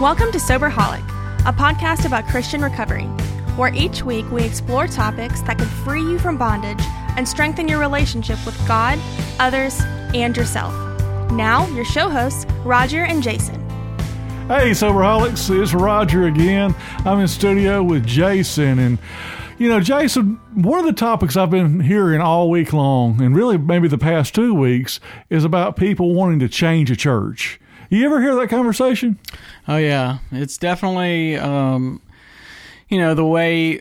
Welcome to Soberholic, a podcast about Christian recovery, where each week we explore topics that can free you from bondage and strengthen your relationship with God, others, and yourself. Now, your show hosts, Roger and Jason. Hey, Soberholics, it's Roger again. I'm in studio with Jason. And, you know, Jason, one of the topics I've been hearing all week long, and really maybe the past two weeks, is about people wanting to change a church. You ever hear that conversation? Oh yeah, it's definitely um, you know the way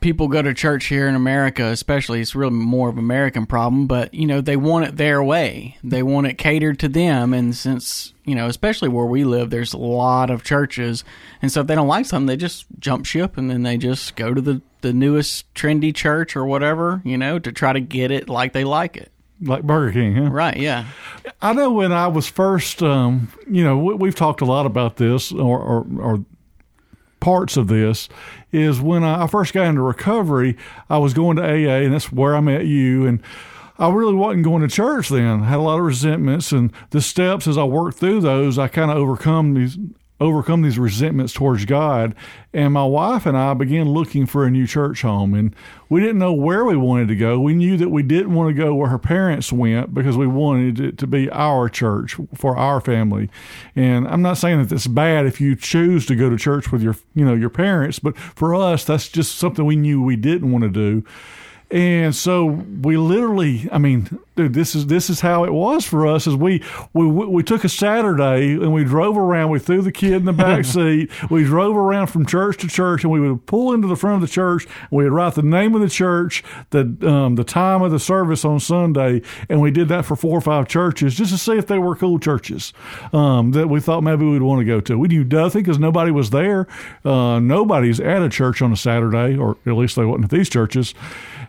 people go to church here in America, especially. It's really more of an American problem, but you know they want it their way. They want it catered to them, and since you know, especially where we live, there's a lot of churches, and so if they don't like something, they just jump ship and then they just go to the the newest trendy church or whatever, you know, to try to get it like they like it. Like Burger King, huh? Right? Yeah. I know when I was first, um, you know, we, have talked a lot about this or, or, or, parts of this. Is when I first got into recovery, I was going to AA, and that's where I met you. And I really wasn't going to church then. I had a lot of resentments, and the steps as I worked through those, I kind of overcome these overcome these resentments towards God. And my wife and I began looking for a new church home. And we didn't know where we wanted to go. We knew that we didn't want to go where her parents went because we wanted it to be our church for our family. And I'm not saying that it's bad if you choose to go to church with your, you know, your parents, but for us, that's just something we knew we didn't want to do. And so we literally, I mean, dude, this is this is how it was for us. Is we we we took a Saturday and we drove around. We threw the kid in the back seat. we drove around from church to church, and we would pull into the front of the church. We would write the name of the church, the um, the time of the service on Sunday, and we did that for four or five churches just to see if they were cool churches um, that we thought maybe we'd want to go to. We knew nothing because nobody was there. Uh, nobody's at a church on a Saturday, or at least they wasn't at these churches.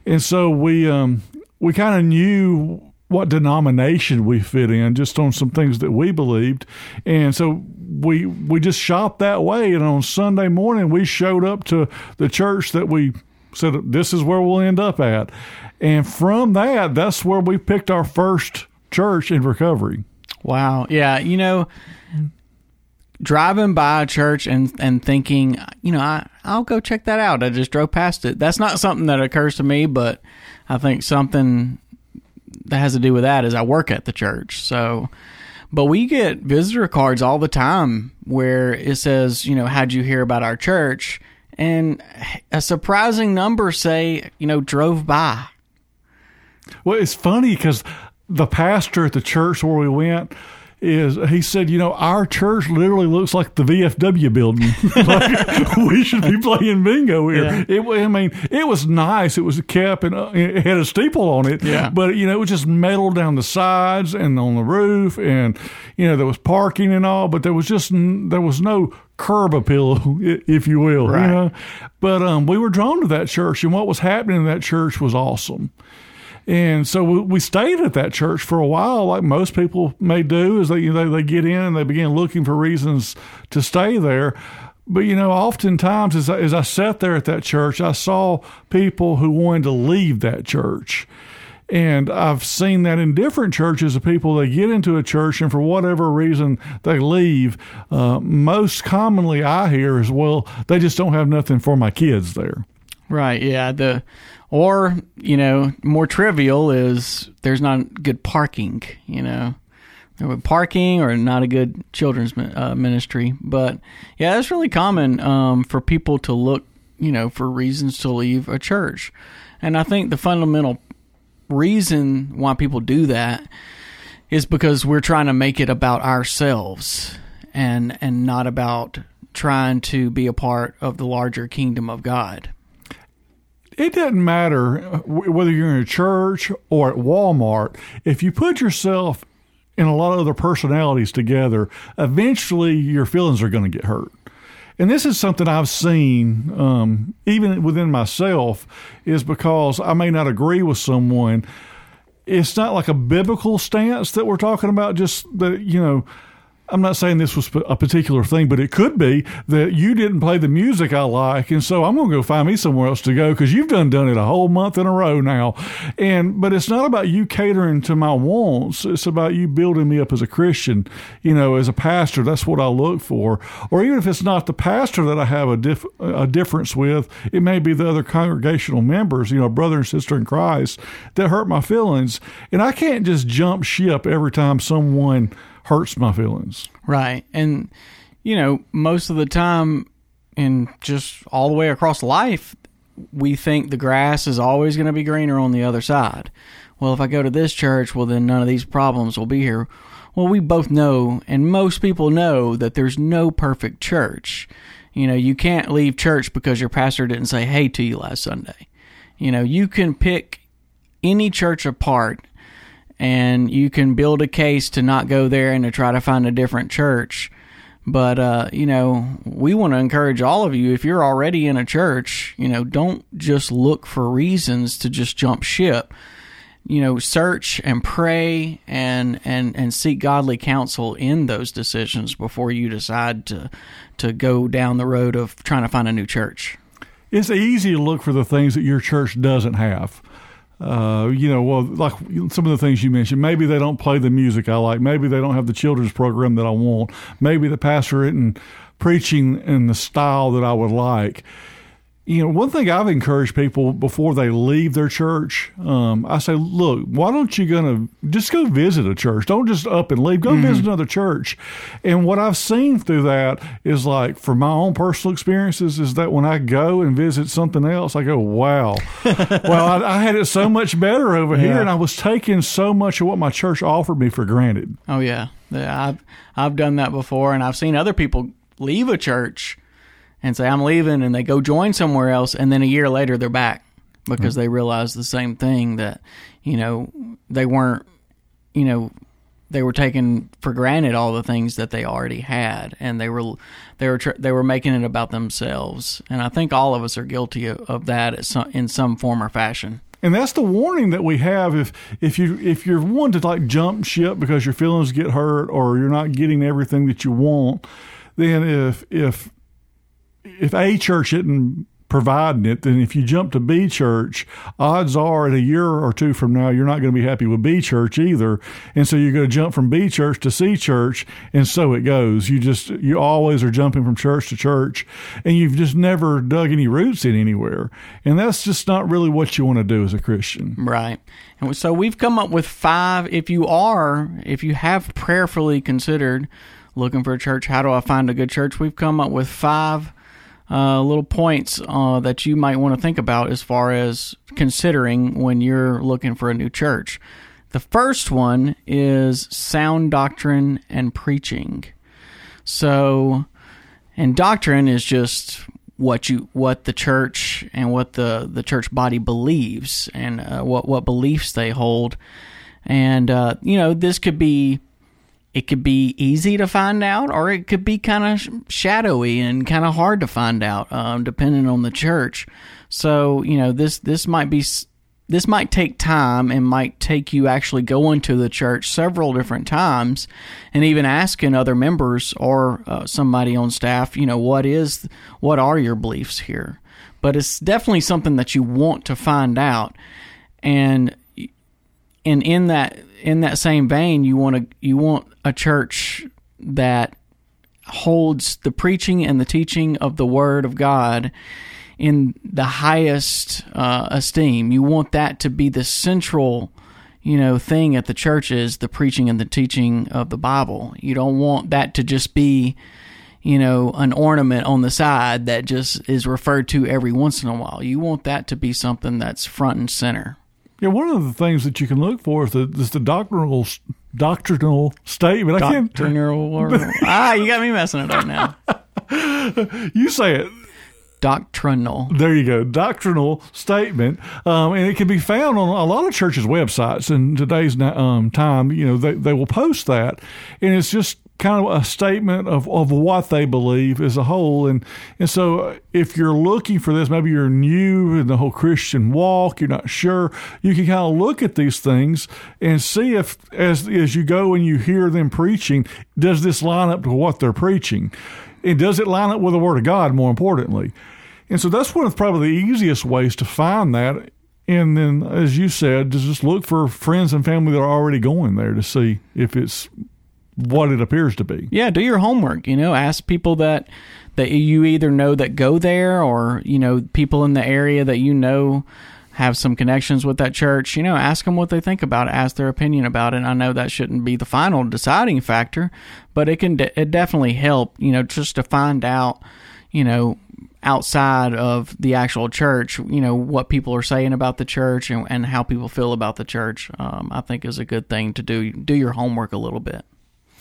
And so we um, we kind of knew what denomination we fit in just on some things that we believed. And so we we just shopped that way. And on sunday morning we showed up to the church that we said this is where we'll end up at. And from that that's where we picked our first church in recovery. Wow. Yeah you know driving by a church and and thinking, you know, I I'll go check that out. I just drove past it. That's not something that occurs to me, but I think something that has to do with that is I work at the church. So but we get visitor cards all the time where it says, you know, how'd you hear about our church? And a surprising number say, you know, drove by. Well, it's funny because the pastor at the church where we went, is he said, you know, our church literally looks like the VFW building. like we should be playing bingo here. Yeah. It, I mean, it was nice. It was kept and uh, it had a steeple on it. Yeah. But you know, it was just metal down the sides and on the roof, and you know, there was parking and all, but there was just there was no curb appeal, if you will. Right. You know? But um, we were drawn to that church, and what was happening in that church was awesome. And so we stayed at that church for a while, like most people may do, is they you know, they get in and they begin looking for reasons to stay there. But you know, oftentimes as I, as I sat there at that church, I saw people who wanted to leave that church. And I've seen that in different churches of people, they get into a church and for whatever reason they leave. Uh, most commonly, I hear is, well, they just don't have nothing for my kids there. Right. Yeah. The or, you know, more trivial is there's not good parking, you know, parking or not a good children's uh, ministry. But yeah, it's really common um, for people to look, you know, for reasons to leave a church. And I think the fundamental reason why people do that is because we're trying to make it about ourselves and and not about trying to be a part of the larger kingdom of God it doesn't matter whether you're in a church or at Walmart. If you put yourself and a lot of other personalities together, eventually your feelings are going to get hurt. And this is something I've seen, um, even within myself, is because I may not agree with someone. It's not like a biblical stance that we're talking about, just that, you know, I'm not saying this was a particular thing, but it could be that you didn't play the music I like, and so I'm going to go find me somewhere else to go because you've done done it a whole month in a row now. And but it's not about you catering to my wants; it's about you building me up as a Christian. You know, as a pastor, that's what I look for. Or even if it's not the pastor that I have a diff, a difference with, it may be the other congregational members, you know, brother and sister in Christ, that hurt my feelings, and I can't just jump ship every time someone hurts my feelings. Right. And, you know, most of the time, and just all the way across life, we think the grass is always going to be greener on the other side. Well, if I go to this church, well, then none of these problems will be here. Well, we both know, and most people know, that there's no perfect church. You know, you can't leave church because your pastor didn't say hey to you last Sunday. You know, you can pick any church apart and you can build a case to not go there and to try to find a different church. But uh, you know, we want to encourage all of you if you're already in a church, you know, don't just look for reasons to just jump ship. You know, search and pray and and and seek godly counsel in those decisions before you decide to to go down the road of trying to find a new church. It's easy to look for the things that your church doesn't have uh, you know, well, like some of the things you mentioned, maybe they don't play the music I like. Maybe they don't have the children's program that I want. Maybe the pastor isn't preaching in the style that I would like you know, one thing I've encouraged people before they leave their church, um, I say, look, why don't you gonna just go visit a church? Don't just up and leave. Go mm-hmm. visit another church. And what I've seen through that is like, from my own personal experiences, is that when I go and visit something else, I go, wow, well, I, I, had it so much better over yeah. here, and I was taking so much of what my church offered me for granted. Oh yeah, yeah I've I've done that before, and I've seen other people leave a church and say I'm leaving, and they go join somewhere else, and then a year later they're back because mm-hmm. they realize the same thing that you know they weren't, you know, they were taking for granted all the things that they already had, and they were they were they were making it about themselves, and I think all of us are guilty of, that some, in some form or fashion. And that's the warning that we have if if you if you're one to like jump ship because your feelings get hurt or you're not getting everything that you want, then if if if A church isn't providing it, then if you jump to B church, odds are in a year or two from now, you're not going to be happy with B church either. And so you're going to jump from B church to C church. And so it goes. You just, you always are jumping from church to church and you've just never dug any roots in anywhere. And that's just not really what you want to do as a Christian. Right. And so we've come up with five. If you are, if you have prayerfully considered looking for a church, how do I find a good church? We've come up with five uh, little points uh, that you might want to think about as far as considering when you're looking for a new church. The first one is sound doctrine and preaching. So, and doctrine is just what you what the church and what the the church body believes and uh, what what beliefs they hold. And uh, you know, this could be it could be easy to find out, or it could be kind of shadowy and kind of hard to find out, um, depending on the church. So you know this this might be this might take time and might take you actually going to the church several different times, and even asking other members or uh, somebody on staff, you know, what is what are your beliefs here? But it's definitely something that you want to find out, and and in that in that same vein, you want to you want a church that holds the preaching and the teaching of the Word of God in the highest uh, esteem. You want that to be the central, you know, thing at the churches, the preaching and the teaching of the Bible. You don't want that to just be, you know, an ornament on the side that just is referred to every once in a while. You want that to be something that's front and center. Yeah, one of the things that you can look for is the, is the doctrinal doctrinal statement. Doctrinal. ah, you got me messing it up now. you say it. Doctrinal. There you go. Doctrinal statement. Um, and it can be found on a lot of churches' websites in today's um, time. You know, they, they will post that. And it's just kind of a statement of, of what they believe as a whole. And, and so if you're looking for this, maybe you're new in the whole Christian walk, you're not sure, you can kind of look at these things and see if, as, as you go and you hear them preaching, does this line up to what they're preaching? And does it line up with the Word of God, more importantly? And so that's one of probably the easiest ways to find that. And then, as you said, just look for friends and family that are already going there to see if it's what it appears to be. Yeah, do your homework. You know, ask people that that you either know that go there, or you know, people in the area that you know have some connections with that church. You know, ask them what they think about it. Ask their opinion about it. And I know that shouldn't be the final deciding factor, but it can de- it definitely help. You know, just to find out. You know, outside of the actual church, you know, what people are saying about the church and, and how people feel about the church, um, I think is a good thing to do. Do your homework a little bit.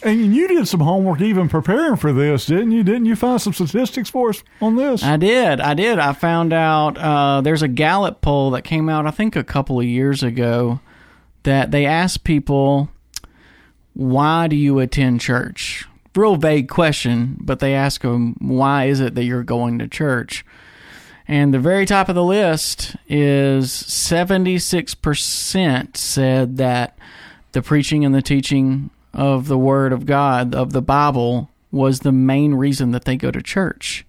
And you did some homework even preparing for this, didn't you? Didn't you find some statistics for us on this? I did. I did. I found out uh, there's a Gallup poll that came out, I think, a couple of years ago that they asked people, why do you attend church? Real vague question, but they ask them, why is it that you're going to church? And the very top of the list is 76% said that the preaching and the teaching of the Word of God, of the Bible, was the main reason that they go to church.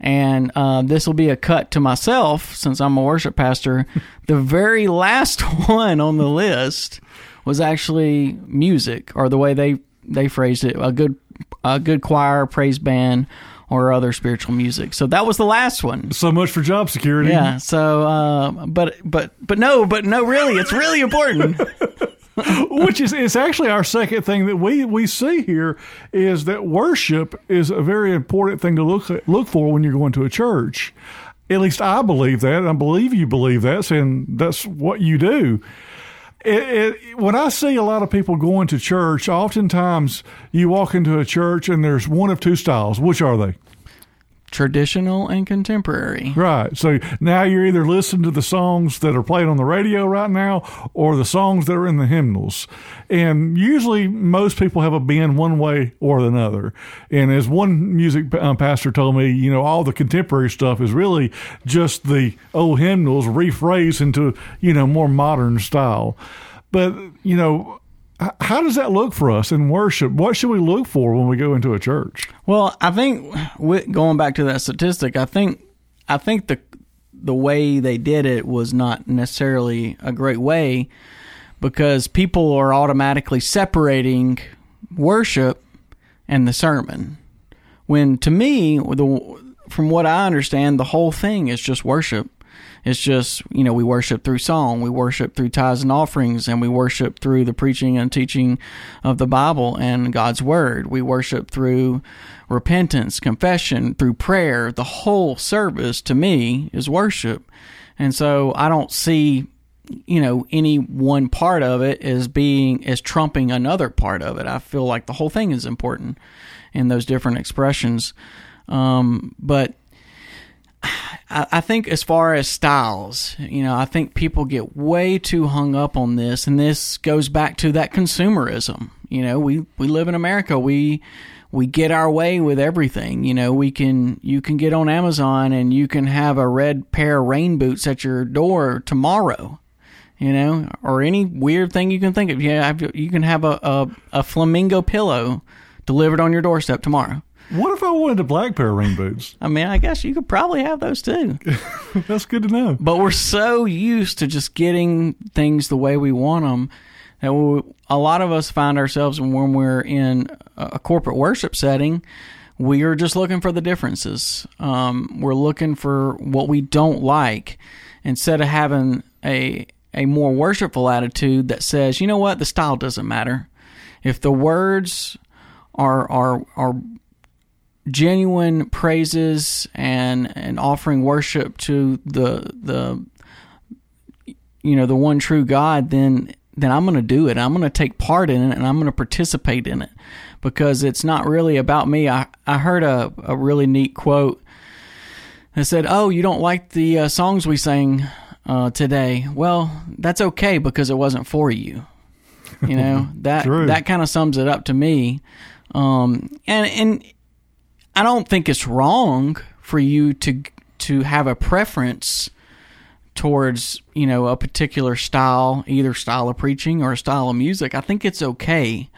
And uh, this will be a cut to myself since I'm a worship pastor. the very last one on the list was actually music, or the way they, they phrased it a good, a good choir, praise band, or other spiritual music. So that was the last one. So much for job security. Yeah. So, uh, but but but no, but no, really, it's really important. which is it's actually our second thing that we we see here is that worship is a very important thing to look look for when you're going to a church. At least I believe that, I believe you believe that, and that's what you do. It, it, when I see a lot of people going to church, oftentimes you walk into a church and there's one of two styles. Which are they? Traditional and contemporary. Right. So now you're either listening to the songs that are played on the radio right now or the songs that are in the hymnals. And usually most people have a bend one way or another. And as one music um, pastor told me, you know, all the contemporary stuff is really just the old hymnals rephrased into, you know, more modern style. But, you know, how does that look for us in worship? What should we look for when we go into a church? Well, I think going back to that statistic, I think I think the the way they did it was not necessarily a great way because people are automatically separating worship and the sermon. When to me, the from what I understand, the whole thing is just worship. It's just, you know, we worship through song, we worship through tithes and offerings, and we worship through the preaching and teaching of the Bible and God's Word. We worship through repentance, confession, through prayer. The whole service to me is worship. And so I don't see you know any one part of it as being as trumping another part of it. I feel like the whole thing is important in those different expressions. Um, but I, think as far as styles, you know, I think people get way too hung up on this, and this goes back to that consumerism. You know, we we live in America. We we get our way with everything. You know, we can you can get on Amazon and you can have a red pair of rain boots at your door tomorrow. You know, or any weird thing you can think of. Yeah, you can have a, a, a flamingo pillow delivered on your doorstep tomorrow. What if I wanted a black pair of rain boots? I mean, I guess you could probably have those too. That's good to know. But we're so used to just getting things the way we want them that we, a lot of us find ourselves when we're in a corporate worship setting, we are just looking for the differences. Um, we're looking for what we don't like instead of having a a more worshipful attitude that says, you know what, the style doesn't matter. If the words are are are genuine praises and and offering worship to the the you know the one true God, then then I'm going to do it. I'm going to take part in it and I'm going to participate in it because it's not really about me. I I heard a a really neat quote that said, "Oh, you don't like the uh, songs we sang uh, today? Well, that's okay because it wasn't for you." You know that that kind of sums it up to me Um, and and I don't think it's wrong for you to to have a preference towards you know a particular style, either style of preaching or a style of music. I think it's okay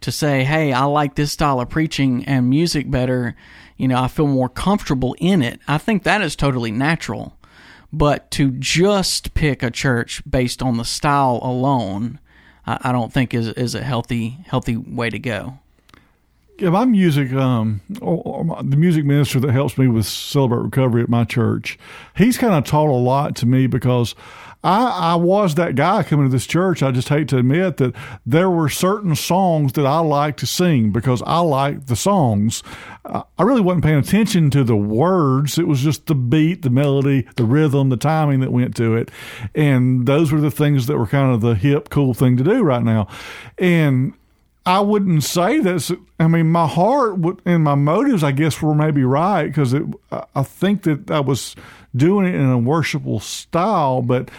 to say, "Hey, I like this style of preaching and music better." You know, I feel more comfortable in it. I think that is totally natural. But to just pick a church based on the style alone, I, I don't think is is a healthy healthy way to go. Yeah, my music, um, or, or my, the music minister that helps me with Celebrate Recovery at my church, he's kind of taught a lot to me because I, I was that guy coming to this church. I just hate to admit that there were certain songs that I liked to sing because I liked the songs. I really wasn't paying attention to the words. It was just the beat, the melody, the rhythm, the timing that went to it. And those were the things that were kind of the hip, cool thing to do right now. And I wouldn't say this. I mean, my heart and my motives, I guess, were maybe right because I think that I was doing it in a worshipful style, but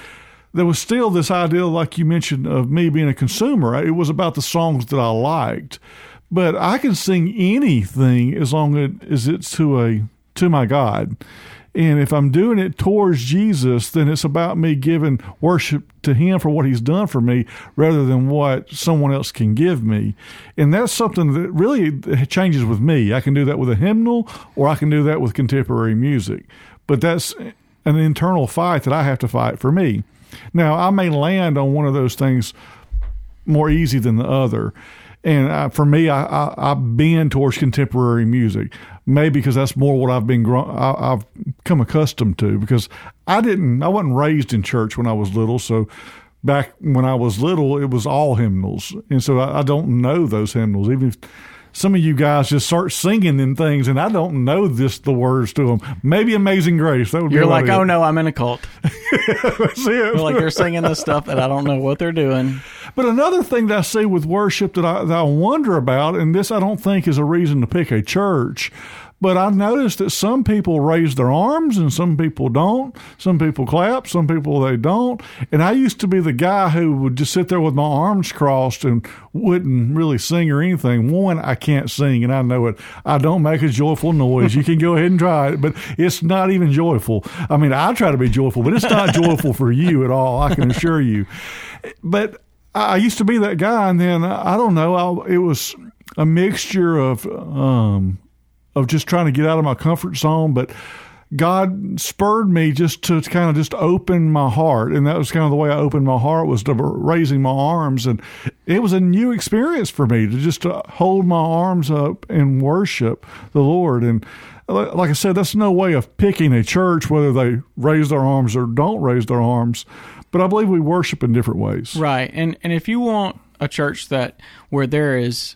there was still this idea, like you mentioned, of me being a consumer. It was about the songs that I liked, but I can sing anything as long as it's to a to my God. And if I'm doing it towards Jesus, then it's about me giving worship to Him for what He's done for me rather than what someone else can give me. And that's something that really changes with me. I can do that with a hymnal or I can do that with contemporary music. But that's an internal fight that I have to fight for me. Now, I may land on one of those things more easy than the other. And uh, for me, I, I, I bend towards contemporary music, maybe because that's more what I've been grown, I, have come accustomed to. Because I didn't, I wasn't raised in church when I was little, so back when I was little, it was all hymnals, and so I, I don't know those hymnals. Even if some of you guys just start singing in things, and I don't know this the words to them. Maybe Amazing Grace. That would You're be like, oh it. no, I'm in a cult. That's it. Like they're singing this stuff that I don't know what they're doing. But another thing that I see with worship that I, that I wonder about, and this I don't think is a reason to pick a church, but I've noticed that some people raise their arms and some people don't. Some people clap, some people they don't. And I used to be the guy who would just sit there with my arms crossed and wouldn't really sing or anything. One, I can't sing and I know it. I don't make a joyful noise. You can go ahead and try it, but it's not even joyful. I mean, I try to be joyful, but it's not joyful for you at all. I can assure you. But I used to be that guy, and then I don't know. I, it was a mixture of um, of just trying to get out of my comfort zone, but God spurred me just to kind of just open my heart, and that was kind of the way I opened my heart was to raising my arms, and it was a new experience for me to just to hold my arms up and worship the Lord. And like I said, that's no way of picking a church whether they raise their arms or don't raise their arms, but I believe we worship in different ways. Right, and and if you want a church that where there is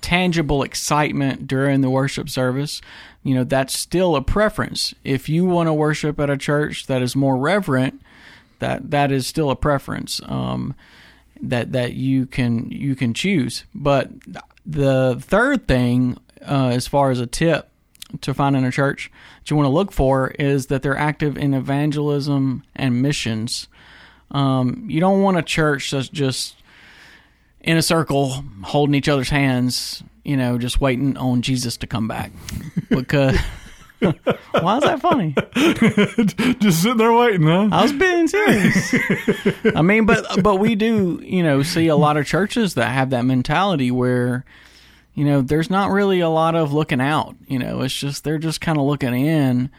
tangible excitement during the worship service, you know, that's still a preference. If you want to worship at a church that is more reverent, that that is still a preference um, that that you can you can choose. But the third thing, uh, as far as a tip to find in a church that you want to look for, is that they're active in evangelism and missions. Um, you don't want a church that's just in a circle holding each other's hands, you know, just waiting on Jesus to come back. Because why is that funny? just sitting there waiting, huh? I was being serious. I mean, but but we do, you know, see a lot of churches that have that mentality where, you know, there's not really a lot of looking out. You know, it's just they're just kind of looking in.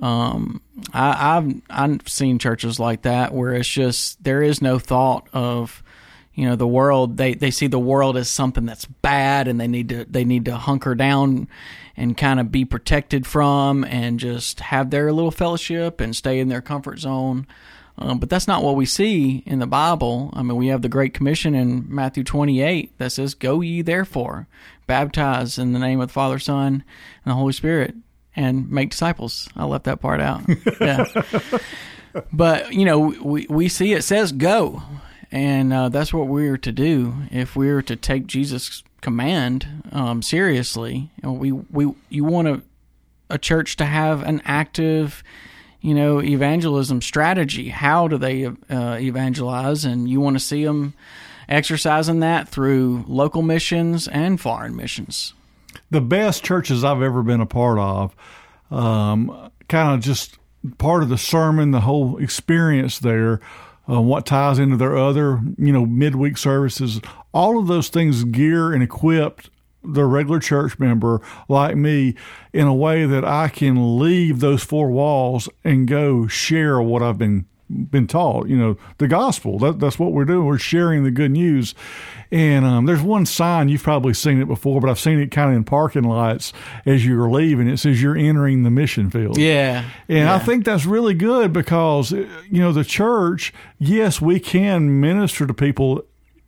Um, I, I've I've seen churches like that where it's just there is no thought of you know the world they they see the world as something that's bad and they need to they need to hunker down and kind of be protected from and just have their little fellowship and stay in their comfort zone. Um, but that's not what we see in the bible. I mean we have the great commission in matthew 28 that says go ye therefore baptize in the name of the father son and the holy spirit and make disciples. I left that part out. Yeah. But you know we, we see it says go and uh, that's what we're to do if we're to take Jesus' command um, seriously. You know, we we you want a a church to have an active, you know, evangelism strategy. How do they uh, evangelize? And you want to see them exercising that through local missions and foreign missions. The best churches I've ever been a part of, um, kind of just part of the sermon, the whole experience there, uh, what ties into their other, you know, midweek services, all of those things gear and equip the regular church member like me in a way that I can leave those four walls and go share what I've been been taught. You know, the gospel. That, that's what we're doing. We're sharing the good news. And um, there's one sign you've probably seen it before, but I've seen it kind of in parking lots as you're leaving. It says you're entering the mission field. Yeah, and yeah. I think that's really good because you know the church. Yes, we can minister to people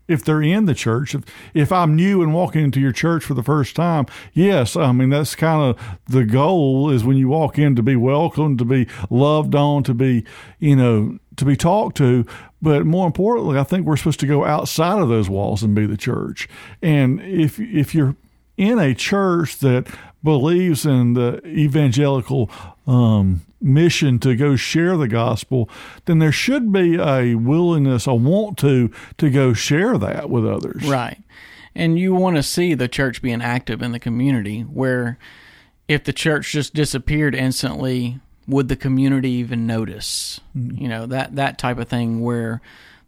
if they're in the church. If, if I'm new and walking into your church for the first time, yes, I mean, that's kind of the goal is when you walk in to be welcomed, to be loved on, to be, you know, to be talked to. But more importantly, I think we're supposed to go outside of those walls and be the church. And if, if you're in a church that believes in the evangelical um, mission to go share the gospel, then there should be a willingness, a want to, to go share that with others. Right. And you want to see the church being active in the community where if the church just disappeared instantly, would the community even notice? Mm-hmm. You know, that, that type of thing where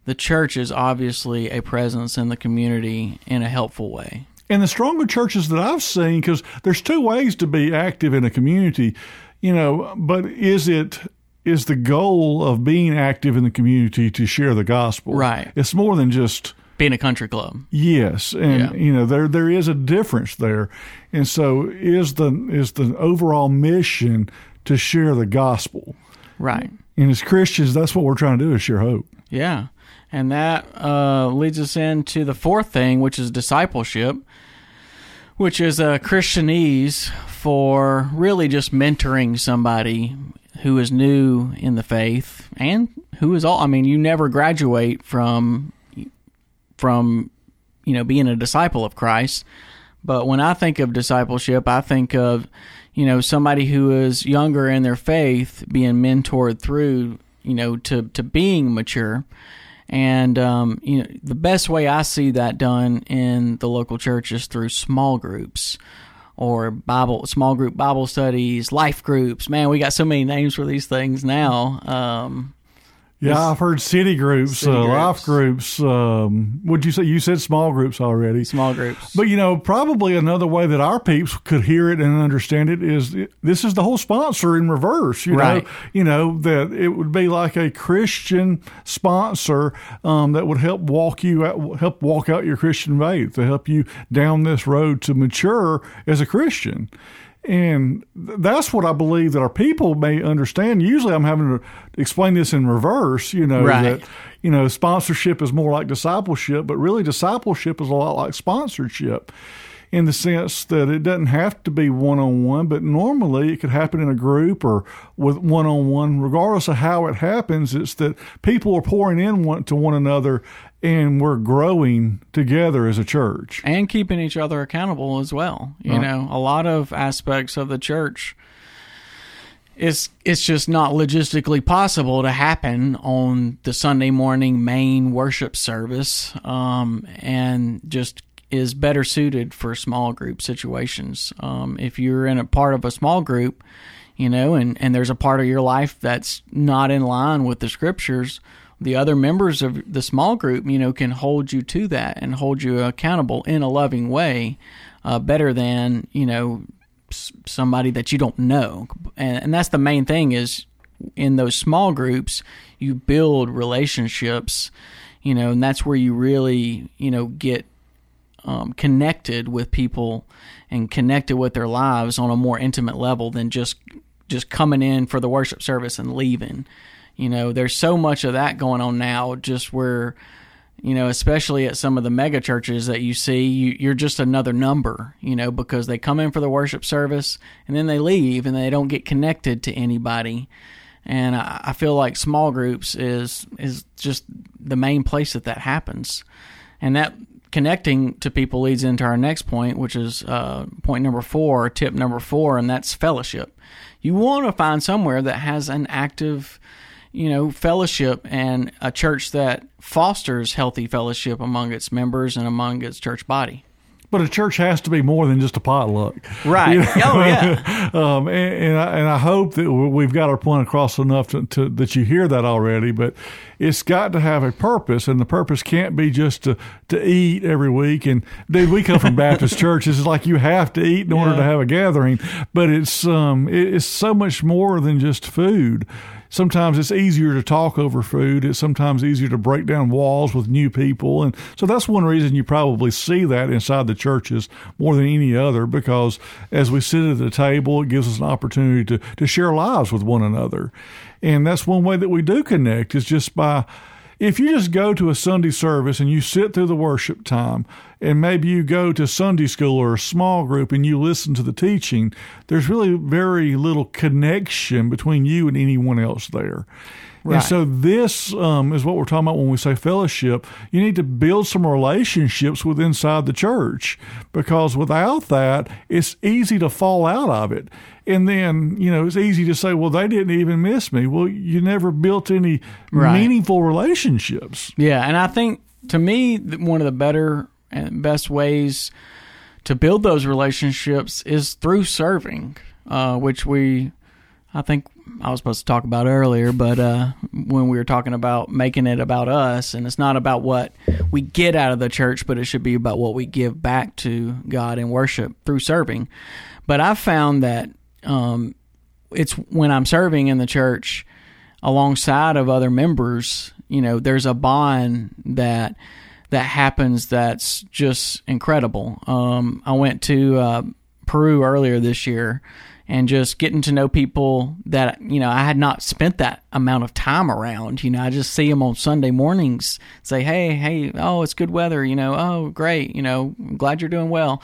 the church is obviously a presence in the community in a helpful way. And the stronger churches that I've seen, because there's two ways to be active in a community you know, but is it is the goal of being active in the community to share the gospel? Right. It's more than just being a country club. Yes, and yeah. you know there there is a difference there, and so is the is the overall mission to share the gospel. Right. And as Christians, that's what we're trying to do is share hope. Yeah, and that uh, leads us into the fourth thing, which is discipleship which is a Christianese for really just mentoring somebody who is new in the faith and who is all I mean you never graduate from from you know being a disciple of Christ. But when I think of discipleship I think of you know somebody who is younger in their faith being mentored through you know to to being mature and um, you know, the best way I see that done in the local church is through small groups or Bible small group Bible studies, life groups. Man, we got so many names for these things now. Um, yeah, I've heard city groups, city uh, groups. life groups. Um, would you say you said small groups already? Small groups. But you know, probably another way that our peeps could hear it and understand it is this is the whole sponsor in reverse. You right. know, you know that it would be like a Christian sponsor um, that would help walk you out, help walk out your Christian faith, to help you down this road to mature as a Christian. And that's what I believe that our people may understand. Usually I'm having to explain this in reverse, you know, right. that, you know, sponsorship is more like discipleship, but really discipleship is a lot like sponsorship in the sense that it doesn't have to be one on one, but normally it could happen in a group or with one on one. Regardless of how it happens, it's that people are pouring in one to one another and we're growing together as a church and keeping each other accountable as well. You right. know, a lot of aspects of the church it's it's just not logistically possible to happen on the Sunday morning main worship service, um, and just is better suited for small group situations. Um, if you're in a part of a small group, you know, and and there's a part of your life that's not in line with the scriptures, the other members of the small group, you know, can hold you to that and hold you accountable in a loving way, uh, better than you know somebody that you don't know. And, and that's the main thing is in those small groups you build relationships, you know, and that's where you really you know get um, connected with people and connected with their lives on a more intimate level than just just coming in for the worship service and leaving. You know, there's so much of that going on now, just where, you know, especially at some of the mega churches that you see, you, are just another number, you know, because they come in for the worship service and then they leave and they don't get connected to anybody. And I, I feel like small groups is is just the main place that that happens, and that connecting to people leads into our next point, which is uh, point number four, tip number four, and that's fellowship. You want to find somewhere that has an active you know, fellowship and a church that fosters healthy fellowship among its members and among its church body. But a church has to be more than just a potluck, right? You know? Oh yeah. um, and, and, I, and I hope that we've got our point across enough to, to, that you hear that already. But it's got to have a purpose, and the purpose can't be just to, to eat every week. And dude, we come from Baptist churches; it's like you have to eat in order to have a gathering. But it's um, it's so much more than just food sometimes it's easier to talk over food. It's sometimes easier to break down walls with new people. And so that's one reason you probably see that inside the churches more than any other because as we sit at the table, it gives us an opportunity to, to share lives with one another. And that's one way that we do connect is just by if you just go to a Sunday service and you sit through the worship time, and maybe you go to Sunday school or a small group and you listen to the teaching, there's really very little connection between you and anyone else there. Right. And so this um, is what we're talking about when we say fellowship. You need to build some relationships with inside the church because without that, it's easy to fall out of it. And then, you know, it's easy to say, well, they didn't even miss me. Well, you never built any right. meaningful relationships. Yeah. And I think to me, one of the better and best ways to build those relationships is through serving, uh, which we, I think I was supposed to talk about earlier, but uh, when we were talking about making it about us, and it's not about what we get out of the church, but it should be about what we give back to God in worship through serving. But I've found that um, it's when I'm serving in the church alongside of other members, you know, there's a bond that that happens that's just incredible. Um, I went to uh, Peru earlier this year and just getting to know people that you know I had not spent that amount of time around. You know, I just see them on Sunday mornings, say, "Hey, hey, oh, it's good weather." You know, "Oh, great." You know, glad you're doing well.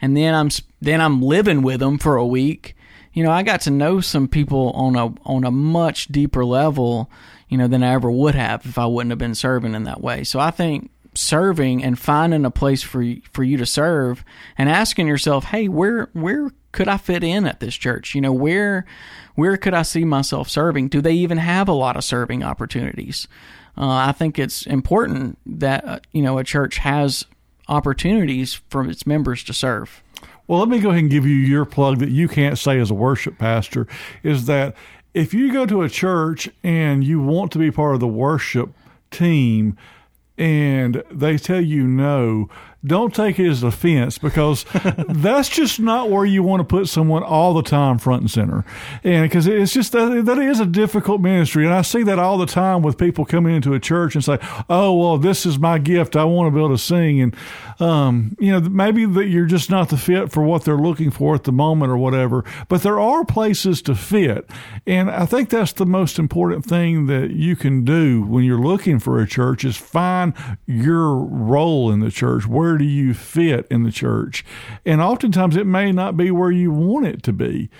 And then I'm then I'm living with them for a week. You know, I got to know some people on a on a much deeper level, you know, than I ever would have if I wouldn't have been serving in that way. So I think serving and finding a place for for you to serve and asking yourself, "Hey, where where could I fit in at this church? You know, where where could I see myself serving? Do they even have a lot of serving opportunities? Uh, I think it's important that uh, you know a church has opportunities for its members to serve. Well, let me go ahead and give you your plug that you can't say as a worship pastor is that if you go to a church and you want to be part of the worship team and they tell you no, don't take it as offense because that's just not where you want to put someone all the time front and center. And because it's just that, that is a difficult ministry. And I see that all the time with people coming into a church and say, oh, well, this is my gift. I want to be able to sing. And, um, you know, maybe that you're just not the fit for what they're looking for at the moment or whatever. But there are places to fit. And I think that's the most important thing that you can do when you're looking for a church is find your role in the church. Where where do you fit in the church? And oftentimes it may not be where you want it to be.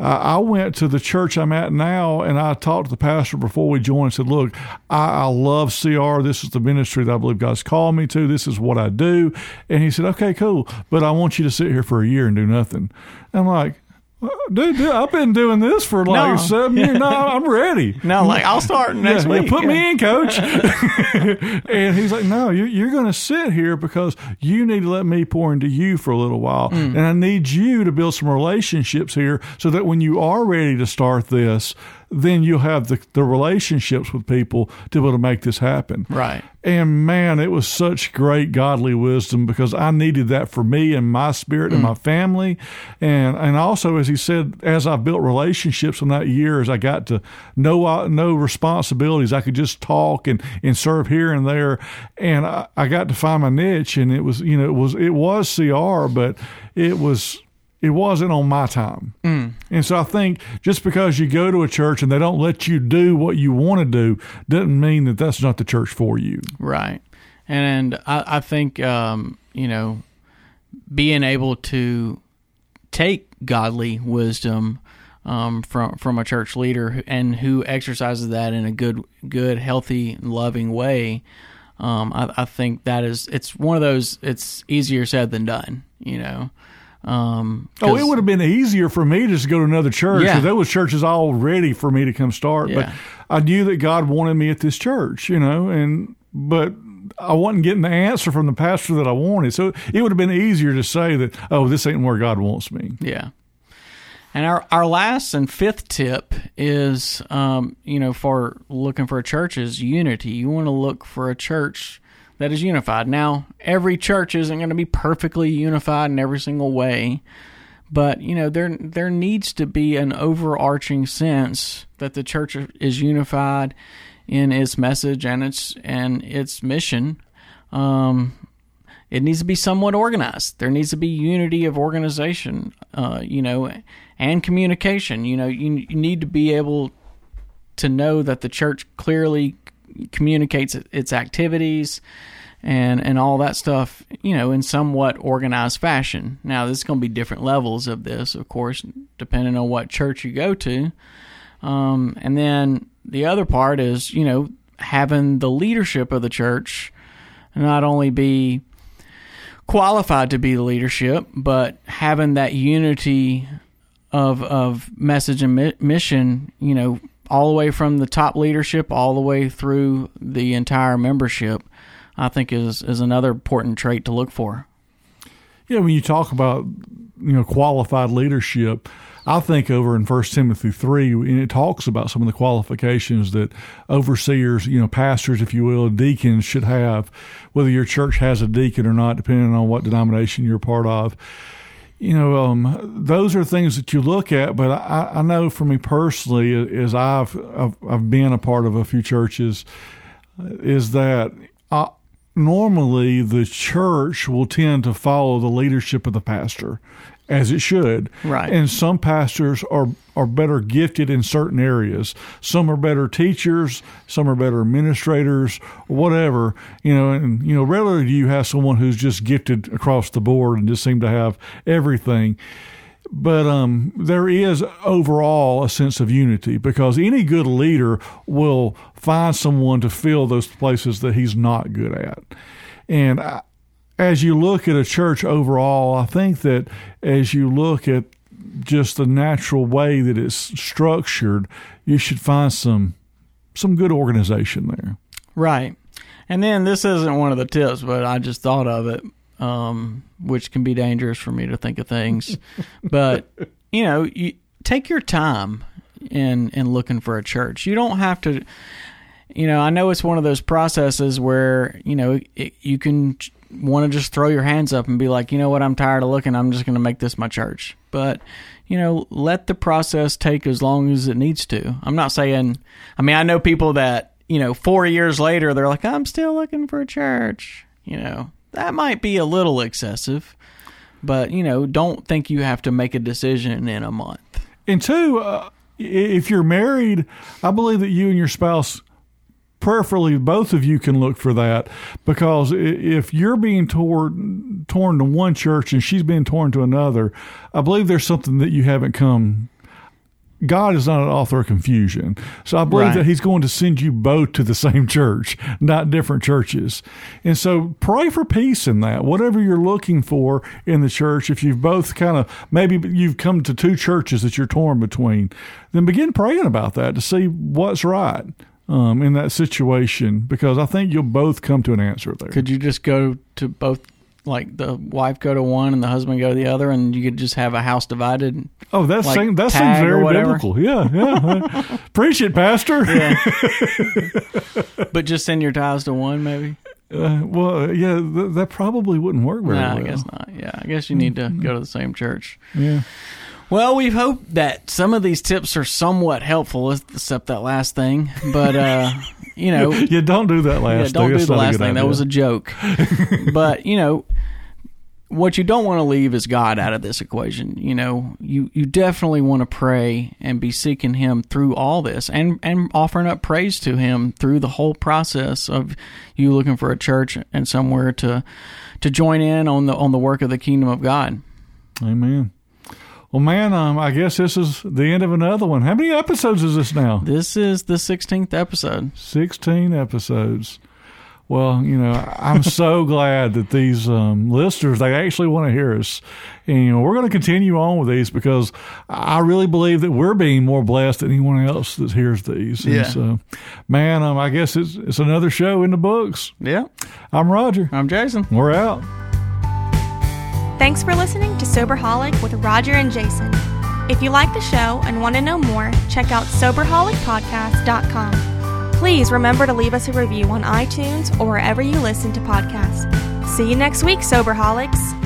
Uh, I went to the church I'm at now and I talked to the pastor before we joined and said, Look, I, I love CR. This is the ministry that I believe God's called me to. This is what I do. And he said, Okay, cool. But I want you to sit here for a year and do nothing. I'm like, Dude, dude, I've been doing this for like no. seven years. No, I'm ready. No, like I'll start next yeah, week. Put yeah. me in, coach. and he's like, no, you, you're going to sit here because you need to let me pour into you for a little while, mm. and I need you to build some relationships here so that when you are ready to start this, then you'll have the, the relationships with people to be able to make this happen. Right. And man, it was such great godly wisdom because I needed that for me and my spirit mm. and my family. And and also, as he said, as I built relationships in that year, as I got to know uh, no responsibilities, I could just talk and, and serve here and there. And I, I got to find my niche, and it was you know it was it was CR, but it was it wasn't on my time. Mm. And so I think just because you go to a church and they don't let you do what you want to do doesn't mean that that's not the church for you. Right. And I, I think, um, you know, being able to take godly wisdom um, from from a church leader and who exercises that in a good, good, healthy, loving way, um, I, I think that is it's one of those. It's easier said than done. You know, Um, Oh, it would have been easier for me just to go to another church. Yeah. There was churches all ready for me to come start, but I knew that God wanted me at this church, you know, and but I wasn't getting the answer from the pastor that I wanted. So it would have been easier to say that, oh, this ain't where God wants me. Yeah. And our, our last and fifth tip is, um, you know, for looking for a church is unity. You want to look for a church that is unified. Now, every church isn't going to be perfectly unified in every single way, but you know, there there needs to be an overarching sense that the church is unified in its message and its and its mission. Um, it needs to be somewhat organized. There needs to be unity of organization, uh, you know, and communication. You know, you, you need to be able to know that the church clearly communicates its activities and and all that stuff, you know, in somewhat organized fashion. Now, there's going to be different levels of this, of course, depending on what church you go to. Um, and then the other part is, you know, having the leadership of the church not only be qualified to be the leadership, but having that unity of of message and mi- mission, you know, all the way from the top leadership all the way through the entire membership, I think is is another important trait to look for. Yeah, when you talk about you know qualified leadership, I think over in First Timothy three, and it talks about some of the qualifications that overseers, you know, pastors, if you will, deacons should have, whether your church has a deacon or not, depending on what denomination you're part of. You know, um, those are things that you look at, but I, I know for me personally, as I've, I've been a part of a few churches, is that I, normally the church will tend to follow the leadership of the pastor as it should Right. and some pastors are are better gifted in certain areas some are better teachers some are better administrators whatever you know and you know rarely do you have someone who's just gifted across the board and just seem to have everything but um, there is overall a sense of unity because any good leader will find someone to fill those places that he's not good at. And I, as you look at a church overall, I think that as you look at just the natural way that it's structured, you should find some some good organization there. Right. And then this isn't one of the tips, but I just thought of it, um, which can be dangerous for me to think of things. but you know, you take your time in in looking for a church. You don't have to. You know, I know it's one of those processes where you know it, you can want to just throw your hands up and be like, you know what, I'm tired of looking. I'm just going to make this my church. But you know, let the process take as long as it needs to. I'm not saying. I mean, I know people that you know, four years later, they're like, I'm still looking for a church. You know, that might be a little excessive, but you know, don't think you have to make a decision in a month. And two, uh, if you're married, I believe that you and your spouse, prayerfully, both of you can look for that because if you're being torn torn to one church and she's being torn to another, I believe there's something that you haven't come. God is not an author of confusion. So I believe Right. that He's going to send you both to the same church, not different churches. And so pray for peace in that. Whatever you're looking for in the church, if you've both kind of maybe you've come to two churches that you're torn between, then begin praying about that to see what's right um, in that situation because I think you'll both come to an answer there. Could you just go to both, like the wife go to one and the husband go to the other, and you could just have a house divided? Oh, that like seems that seems very biblical. Yeah, yeah. Preach it, Pastor. but just send your tithes to one, maybe. Uh, well, yeah, th- that probably wouldn't work very No, well. I guess not. Yeah, I guess you need to go to the same church. Yeah. Well, we hope that some of these tips are somewhat helpful, except that last thing. But uh, you know, Yeah, don't do that last. yeah, don't thing. do the last thing. That was a joke. but you know, what you don't want to leave is God out of this equation. You know, you you definitely want to pray and be seeking Him through all this, and and offering up praise to Him through the whole process of you looking for a church and somewhere to to join in on the on the work of the kingdom of God. Amen. Well, man, um, I guess this is the end of another one. How many episodes is this now? This is the sixteenth episode. 16 episodes. Well, you know, I'm so glad that these um, listeners they actually want to hear us, and you know, we're going to continue on with these because I really believe that we're being more blessed than anyone else that hears these. And Yeah. So, man, um, I guess it's it's another show in the books. Yeah. I'm Roger. I'm Jason. We're out. Thanks for listening to Soberholic with Roger and Jason. If you like the show and want to know more, check out SoberholicPodcast.com. Please remember to leave us a review on iTunes or wherever you listen to podcasts. See you next week, Soberholics.